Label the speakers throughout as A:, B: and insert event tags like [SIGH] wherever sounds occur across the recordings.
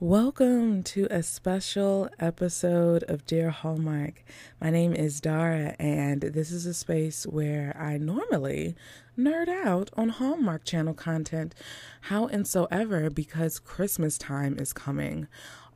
A: Welcome to a special episode of Dear Hallmark. My name is Dara, and this is a space where I normally nerd out on Hallmark Channel content. how and so ever, because Christmas time is coming,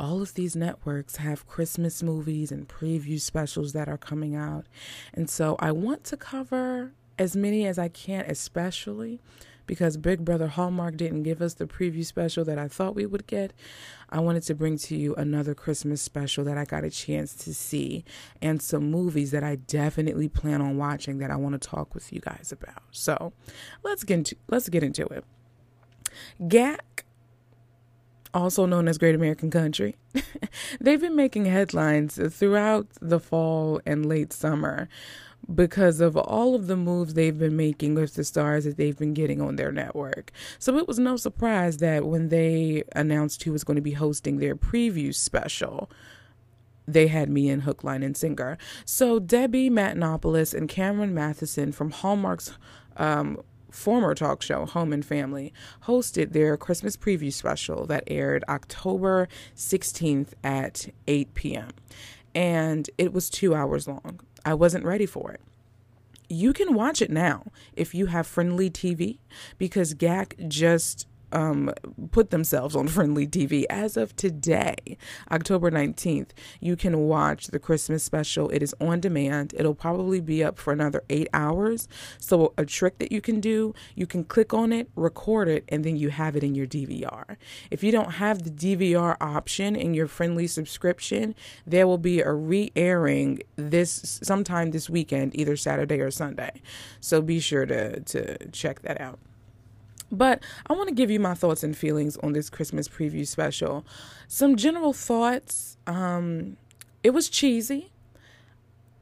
A: all of these networks have Christmas movies and preview specials that are coming out. And so I want to cover as many as I can, especially because Big Brother Hallmark didn't give us the preview special that I thought we would get. I wanted to bring to you another Christmas special that I got a chance to see and some movies that I definitely plan on watching that I want to talk with you guys about. So, let's get into let's get into it. GAC also known as Great American Country. [LAUGHS] They've been making headlines throughout the fall and late summer because of all of the moves they've been making with the stars that they've been getting on their network. So it was no surprise that when they announced who was going to be hosting their preview special, they had me in hook, line, and sinker. So Debbie Matenopoulos and Cameron Mathison from Hallmark's um, former talk show, Home and Family, hosted their Christmas preview special that aired October 16th at 8 p.m. And it was two hours long. I wasn't ready for it. You can watch it now if you have friendly TV because GAC just um, put themselves on [LAUGHS] Friendly TV as of today, October 19th. You can watch the Christmas special. It is on demand. It'll probably be up for another eight hours. So, a trick that you can do, you can click on it, record it, and then you have it in your DVR. If you don't have the DVR option in your Friendly subscription, there will be a re airing this sometime this weekend, either Saturday or Sunday. So, be sure to, to check that out. But I want to give you my thoughts and feelings on this Christmas preview special. Some general thoughts. Um, it was cheesy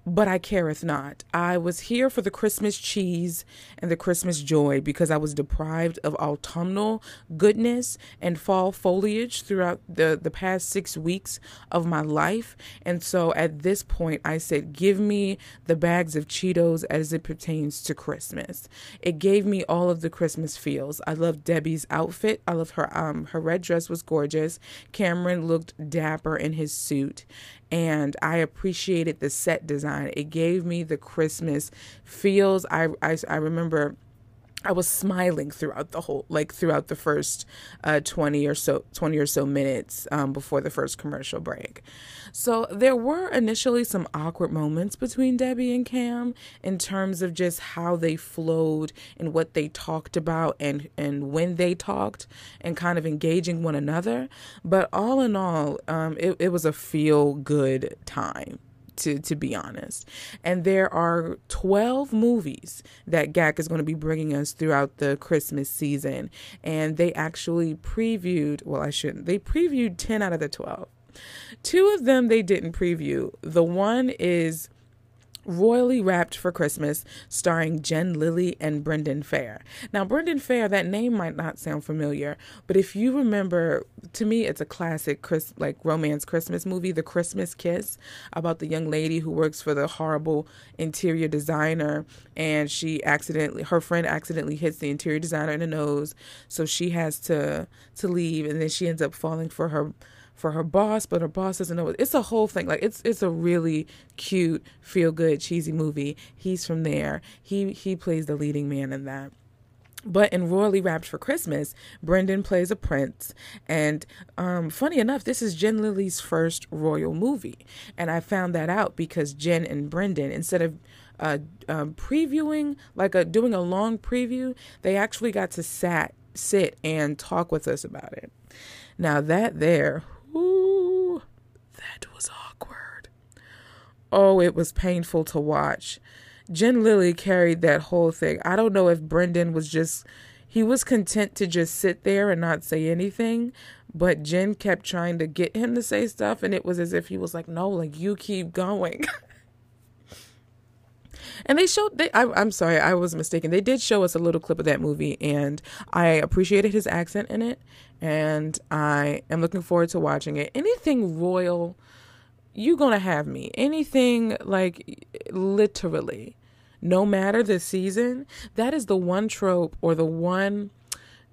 A: but I careth not. I was here for the Christmas cheese and the Christmas joy because I was deprived of autumnal goodness and fall foliage throughout the, the past six weeks of my life. And so at this point, I said, Give me the bags of Cheetos as it pertains to Christmas. It gave me all of the Christmas feels. I loved Debbie's outfit. I love her um her red dress was gorgeous. Cameron looked dapper in his suit and I appreciated the set design. It gave me the Christmas feels. I, I, I remember I was smiling throughout the whole, like throughout the first uh, 20 or so, 20 or so minutes um, before the first commercial break. So there were initially some awkward moments between Debbie and Cam in terms of just how they flowed and what they talked about and, and when they talked and kind of engaging one another. But all in all, um, it, it was a feel good time to to be honest. And there are 12 movies that GAC is going to be bringing us throughout the Christmas season and they actually previewed, well I shouldn't. They previewed 10 out of the 12. Two of them they didn't preview. The one is Royally Wrapped for Christmas, starring Jen Lilly and Brendan Fehr. Now, Brendan Fehr, that name might not sound familiar, but if you remember, to me, it's a classic Chris, like romance Christmas movie, The Christmas Kiss, about the young lady who works for the horrible interior designer, and she accidentally, her friend accidentally hits the interior designer in the nose, so she has to to leave, and then she ends up falling for her for her boss, but her boss doesn't know. It's a whole thing. Like it's it's a really cute, feel good, cheesy movie. He's from there. He he plays the leading man in that. But in Royally Wrapped for Christmas, Brendan plays a prince. And um, funny enough, this is Jen Lilly's first royal movie. And I found that out because Jen and Brendan, instead of uh, um, previewing, like a, doing a long preview, they actually got to sat, sit and talk with us about it. Now, that there, Ooh, that was awkward. Oh, it was painful to watch. Jen Lilly carried that whole thing. I don't know if Brendan was just he was content to just sit there and not say anything, but Jen kept trying to get him to say stuff and it was as if he was like, "No, like you keep going." [LAUGHS] And they showed. They, I, am sorry, I was mistaken. They did show us a little clip of that movie, and I appreciated his accent in it, and I am looking forward to watching it. Anything royal, you gonna have me. Anything like literally, no matter the season. That is the one trope or the one.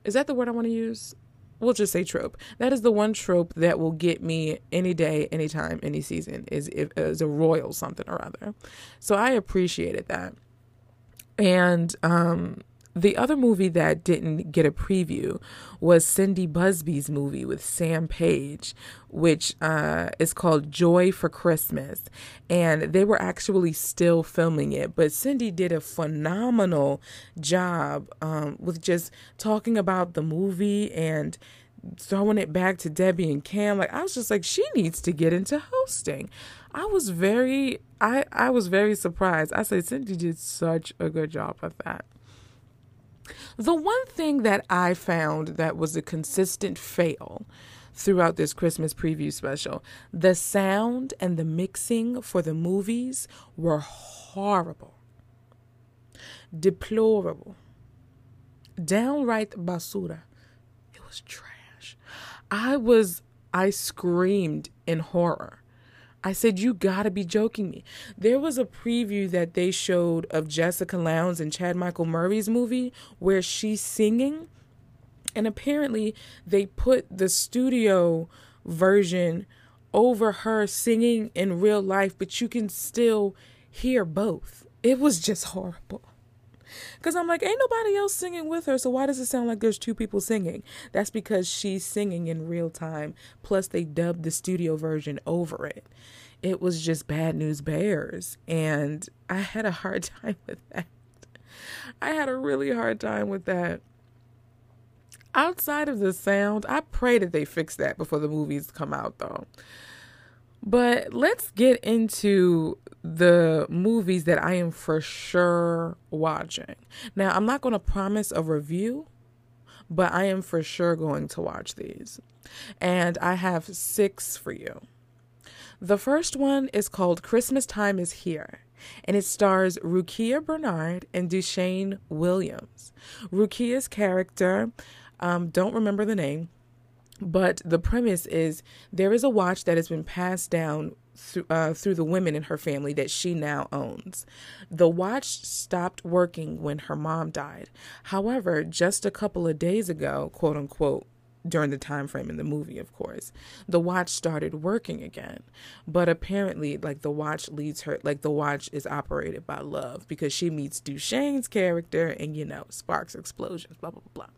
A: Is that the word I want to use? We'll just say trope. That is the one trope that will get me any day, anytime, any season is is a royal something or other. So I appreciated that. And um the other movie that didn't get a preview was Cindy Busby's movie with Sam Page, which uh, is called Joy for Christmas. And they were actually still filming it, but Cindy did a phenomenal job um, with just talking about the movie and throwing it back to Debbie and Cam. Like I was just like, she needs to get into hosting. I was very I I was very surprised. I said Cindy did such a good job of that. The one thing that I found that was a consistent fail throughout this Christmas preview special, the sound and the mixing for the movies were horrible, deplorable, downright basura. It was trash. I was, I screamed in horror I said, You gotta be joking me. There was a preview that they showed of Jessica Lowndes and Chad Michael Murray's movie where she's singing. And apparently, they put the studio version over her singing in real life, but you can still hear both. It was just horrible. Because I'm like, ain't nobody else singing with her, so why does it sound like there's two people singing? That's because she's singing in real time, plus they dubbed the studio version over it. It was just bad news bears, and I had a hard [LAUGHS] time with that. I had a really hard time with that. Outside of the sound, I pray that they fix that before the movies come out, though. But let's get into the movies that I am for sure watching. Now, I'm not going to promise a review, but I am for sure going to watch these. And I have six for you. The first one is called Christmas Time is Here, and it stars Rukiya Bernard and Dewshane Williams. Rukiya's character, um, don't remember the name, but the premise is there is a watch that has been passed down through, uh, through the women in her family that she now owns. The watch stopped working when her mom died. However, just a couple of days ago, quote unquote, during the time frame in the movie of course the watch started working again but apparently like the watch leads her like the watch is operated by love because she meets Dewshane's character and you know sparks explosions blah blah blah blah.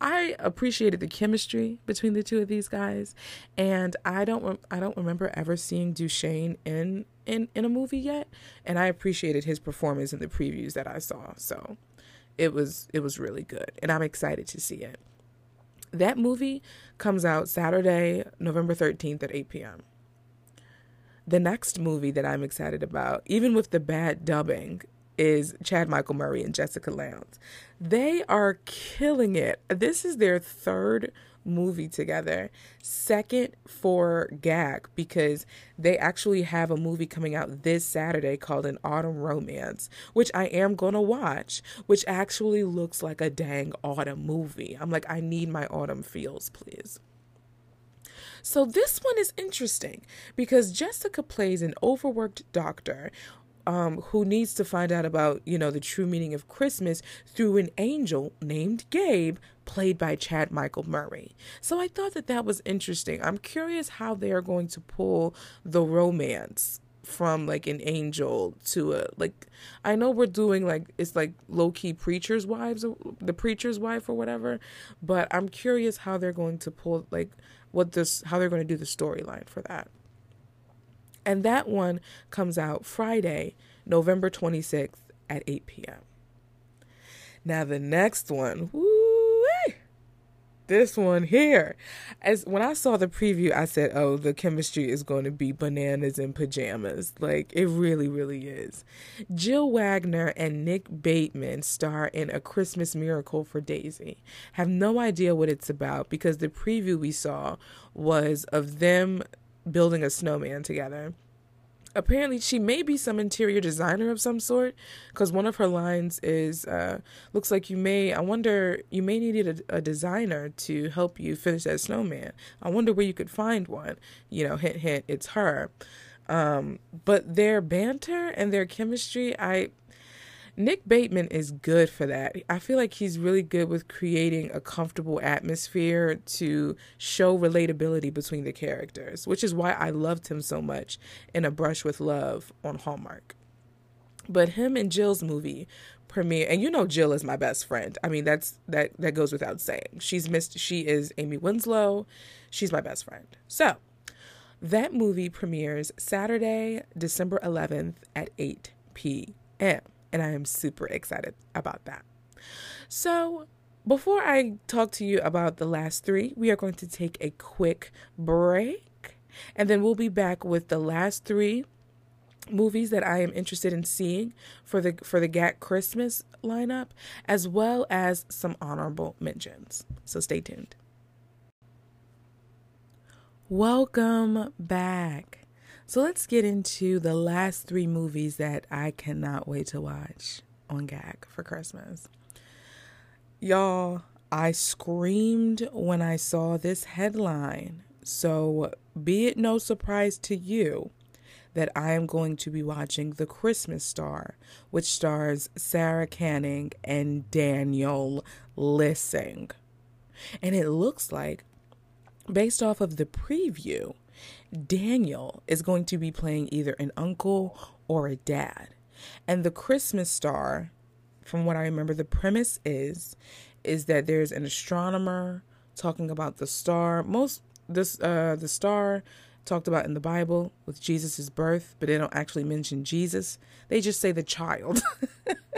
A: I appreciated the chemistry between the two of these guys and I don't re- I don't remember ever seeing Dewshane in in in a movie yet and I appreciated his performance in the previews that I saw so it was it was really good and I'm excited to see it that movie comes out Saturday, November 13th at 8 p.m. The next movie that I'm excited about, even with the bad dubbing, is Chad Michael Murray and Jessica Lowndes. They are killing it. This is their third movie together. Second for GAC because they actually have a movie coming out this Saturday called An Autumn Romance, which I am going to watch, which actually looks like a dang autumn movie. I'm like, I need my autumn feels, please. So this one is interesting because Jessica plays an overworked doctor um, who needs to find out about, you know, the true meaning of Christmas through an angel named Gabe, played by Chad Michael Murray. So I thought that that was interesting. I'm curious how they are going to pull the romance from like an angel to a like I know we're doing like it's like low key preacher's wives the preacher's wife or whatever, but I'm curious how they're going to pull like what this how they're going to do the storyline for that. And that one comes out Friday, November 26th at 8 p.m. Now, the next one, this one here. As when I saw the preview, I said, "Oh, the chemistry is going to be bananas in pajamas." Like it really, really is. Jill Wagner and Nick Bateman star in A Christmas Miracle for Daisy. Have no idea what it's about because the preview we saw was of them building a snowman together. Apparently, she may be some interior designer of some sort because one of her lines is uh, looks like you may, I wonder, you may need a, a designer to help you finish that snowman. I wonder where you could find one. You know, hint, hint, it's her. Um, but their banter and their chemistry, I Nick Bateman is good for that. I feel like he's really good with creating a comfortable atmosphere to show relatability between the characters, which is why I loved him so much in A Brush with Love on Hallmark. But him and Jill's movie premiere, and you know Jill is my best friend. I mean that's that that goes without saying. She's missed. She is Amy Winslow. She's my best friend. So that movie premieres Saturday, December 11th at 8 p.m and I am super excited about that. So, before I talk to you about the last three, we are going to take a quick break and then we'll be back with the last three movies that I am interested in seeing for the for the GAC Christmas lineup as well as some honorable mentions. So stay tuned. Welcome back. So let's get into the last three movies that I cannot wait to watch on GAC for Christmas. Y'all, I screamed when I saw this headline. So, be it no surprise to you that I am going to be watching The Christmas Star, which stars Sarah Canning and Daniel Lissing. And it looks like, based off of the preview, Daniel is going to be playing either an uncle or a dad. And the Christmas star, from what I remember, the premise is is that there's an astronomer talking about the star. Most this uh the star talked about in the Bible with Jesus' birth, but they don't actually mention Jesus. They just say the child.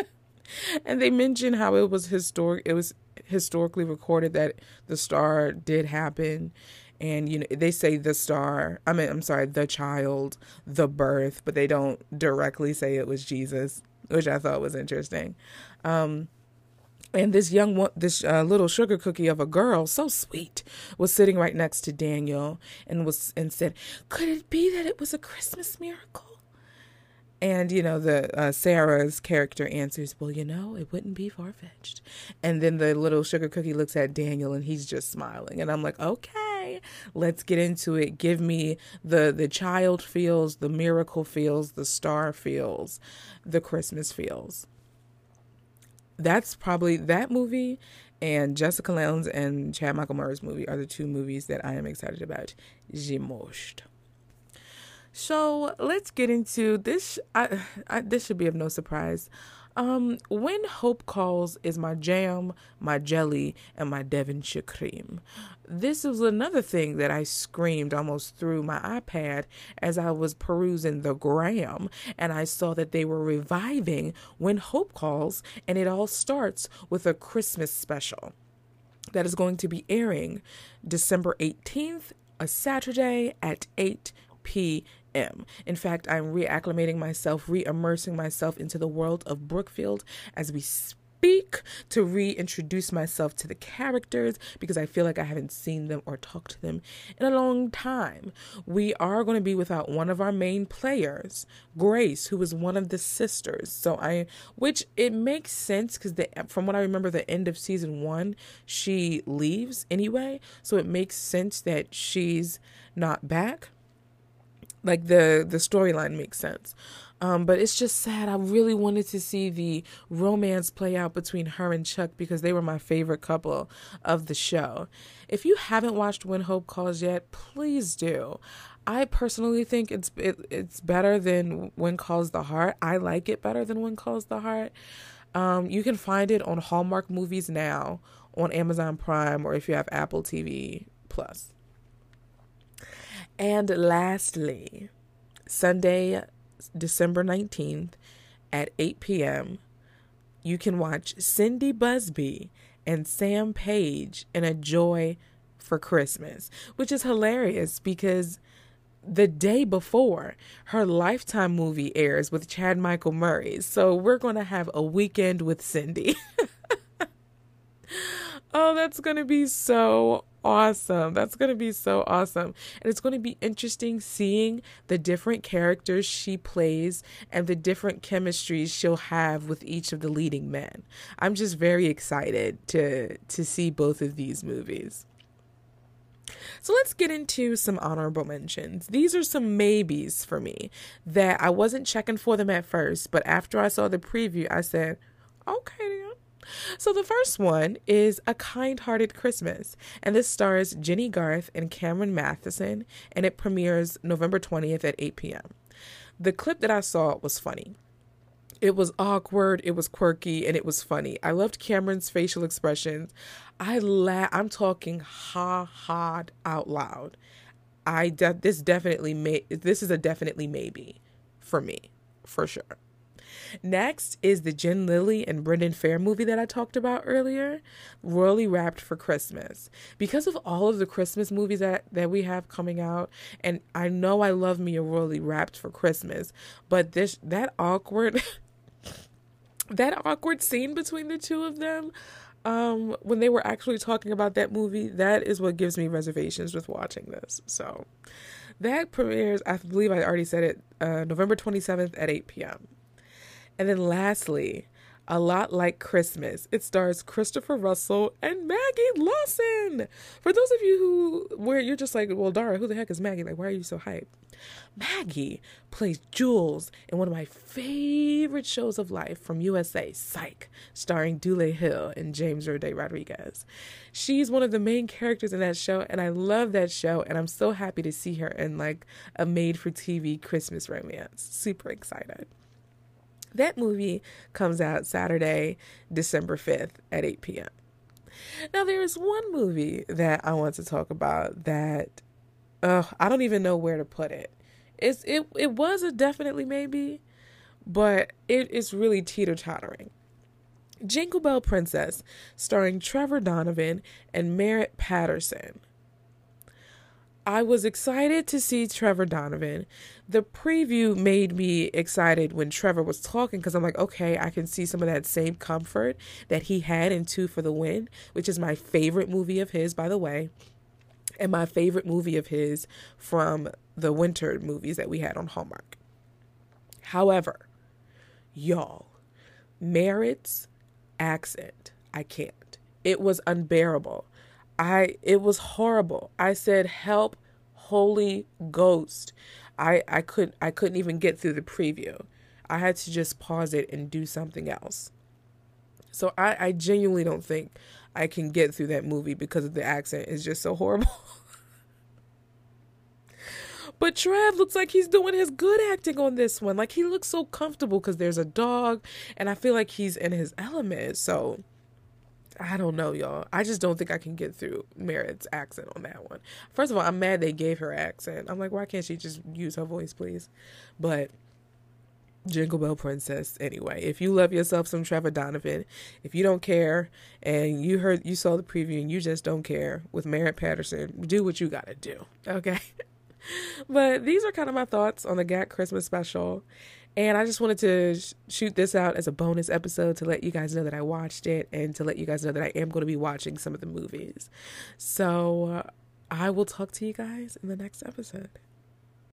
A: [LAUGHS] and they mention how it was historic it was historically recorded that the star did happen and you know they say the star i mean i'm sorry the child the birth but they don't directly say it was jesus which i thought was interesting um and this young one this uh, little sugar cookie of a girl so sweet was sitting right next to daniel and was and said could it be that it was a christmas miracle and you know the uh, Sarah's character answers, "Well, you know, it wouldn't be far fetched." And then the little sugar cookie looks at Daniel, and he's just smiling. And I'm like, "Okay, let's get into it. Give me the the child feels, the miracle feels, the star feels, the Christmas feels. That's probably that movie and Jessica Lange and Chad Michael Murray's movie are the two movies that I am excited about. Zimost. So let's get into this. I, I, this should be of no surprise. Um, when Hope Calls is my jam, my jelly, and my Devonshire cream. This was another thing that I screamed almost through my iPad as I was perusing the gram and I saw that they were reviving When Hope Calls, and it all starts with a Christmas special that is going to be airing December 18th, a Saturday at 8 p am. In fact, I'm reacclimating myself, reimmersing myself into the world of Brookfield as we speak to reintroduce myself to the characters because I feel like I haven't seen them or talked to them in a long time. We are going to be without one of our main players, Grace, who was one of the sisters. So I, which it makes sense because from what I remember, the end of season one, she leaves anyway. So it makes sense that she's not back like the the storyline makes sense. Um, but it's just sad. I really wanted to see the romance play out between her and chuck because they were my favorite couple of the show. If you haven't watched when hope calls yet please do. I personally think it's it, it's better than when calls the heart. I like it better than when calls the heart. Um, you can find it on hallmark movies now on amazon prime or if you have apple tv plus and lastly, Sunday, December 19th at 8 p.m., you can watch Cindy Busby and Sam Page in A Joy for Christmas, which is hilarious because the day before her Lifetime movie airs with Chad Michael Murray. So we're going to have a weekend with Cindy. [LAUGHS] oh, that's going to be so awesome. That's going to be so awesome. And it's going to be interesting seeing the different characters she plays and the different chemistries she'll have with each of the leading men. I'm just very excited to to see both of these movies. So let's get into some honorable mentions. These are some maybes for me that I wasn't checking for them at first, but after I saw the preview, I said, okay. So the first one is A Kind Hearted Christmas, and this stars Jennie Garth and Cameron Mathison, and it premieres November 20th at 8 p.m. The clip that I saw was funny. It was awkward, it was quirky, and it was funny. I loved Cameron's facial expressions. I la- I'm talking ha ha out loud. I de- this definitely may this is a definitely maybe for me, for sure. Next is the Jen Lilly and Brendan Fehr movie that I talked about earlier, Royally Wrapped for Christmas. Because of all of the Christmas movies that, that we have coming out, and I know I love me a Royally Wrapped for Christmas, but this that awkward [LAUGHS] that awkward scene between the two of them um, when they were actually talking about that movie, that is what gives me reservations with watching this. So that premieres, I believe I already said it, uh, November 27th at 8 p.m. And then lastly, a lot like Christmas. It stars Christopher Russell and Maggie Lawson. For those of you who where you're just like, well, Dara, who the heck is Maggie? Like, why are you so hyped? Maggie plays Jules in one of my favorite shows of life from USA, Psych, starring Dule Hill and James Roday Rodriguez. She's one of the main characters in that show, and I love that show, and I'm so happy to see her in like a made for TV Christmas romance. Super excited. That movie comes out Saturday, December 5th at 8 p.m. Now, there is one movie that I want to talk about that uh, I don't even know where to put it. It's it it was a definitely maybe, but it is really teeter tottering. Jingle Bell Princess, starring Trevor Donovan and Merritt Patterson. I was excited to see Trevor Donovan. The preview made me excited when Trevor was talking because I'm like, okay, I can see some of that same comfort that he had in Two for the Win, which is my favorite movie of his, by the way, and my favorite movie of his from the winter movies that we had on Hallmark. However, y'all, Merritt's accent, I can't. It was unbearable. I it was horrible. I said, "Help, Holy Ghost." I I couldn't I couldn't even get through the preview. I had to just pause it and do something else. So I I genuinely don't think I can get through that movie because of the accent is just so horrible. [LAUGHS] But Trev looks like he's doing his good acting on this one. Like he looks so comfortable because there's a dog, and I feel like he's in his element. So I don't know, y'all. I just don't think I can get through Merritt's accent on that one. First of all, I'm mad they gave her accent. I'm like, why can't she just use her voice, please? But Jingle Bell Princess. Anyway, if you love yourself some Trevor Donovan, if you don't care and you heard you saw the preview and you just don't care with Merritt Patterson, do what you gotta do. Okay. [LAUGHS] but these are kind of my thoughts on the GAC Christmas special. And I just wanted to sh- shoot this out as a bonus episode to let you guys know that I watched it and to let you guys know that I am going to be watching some of the movies. So uh, I will talk to you guys in the next episode.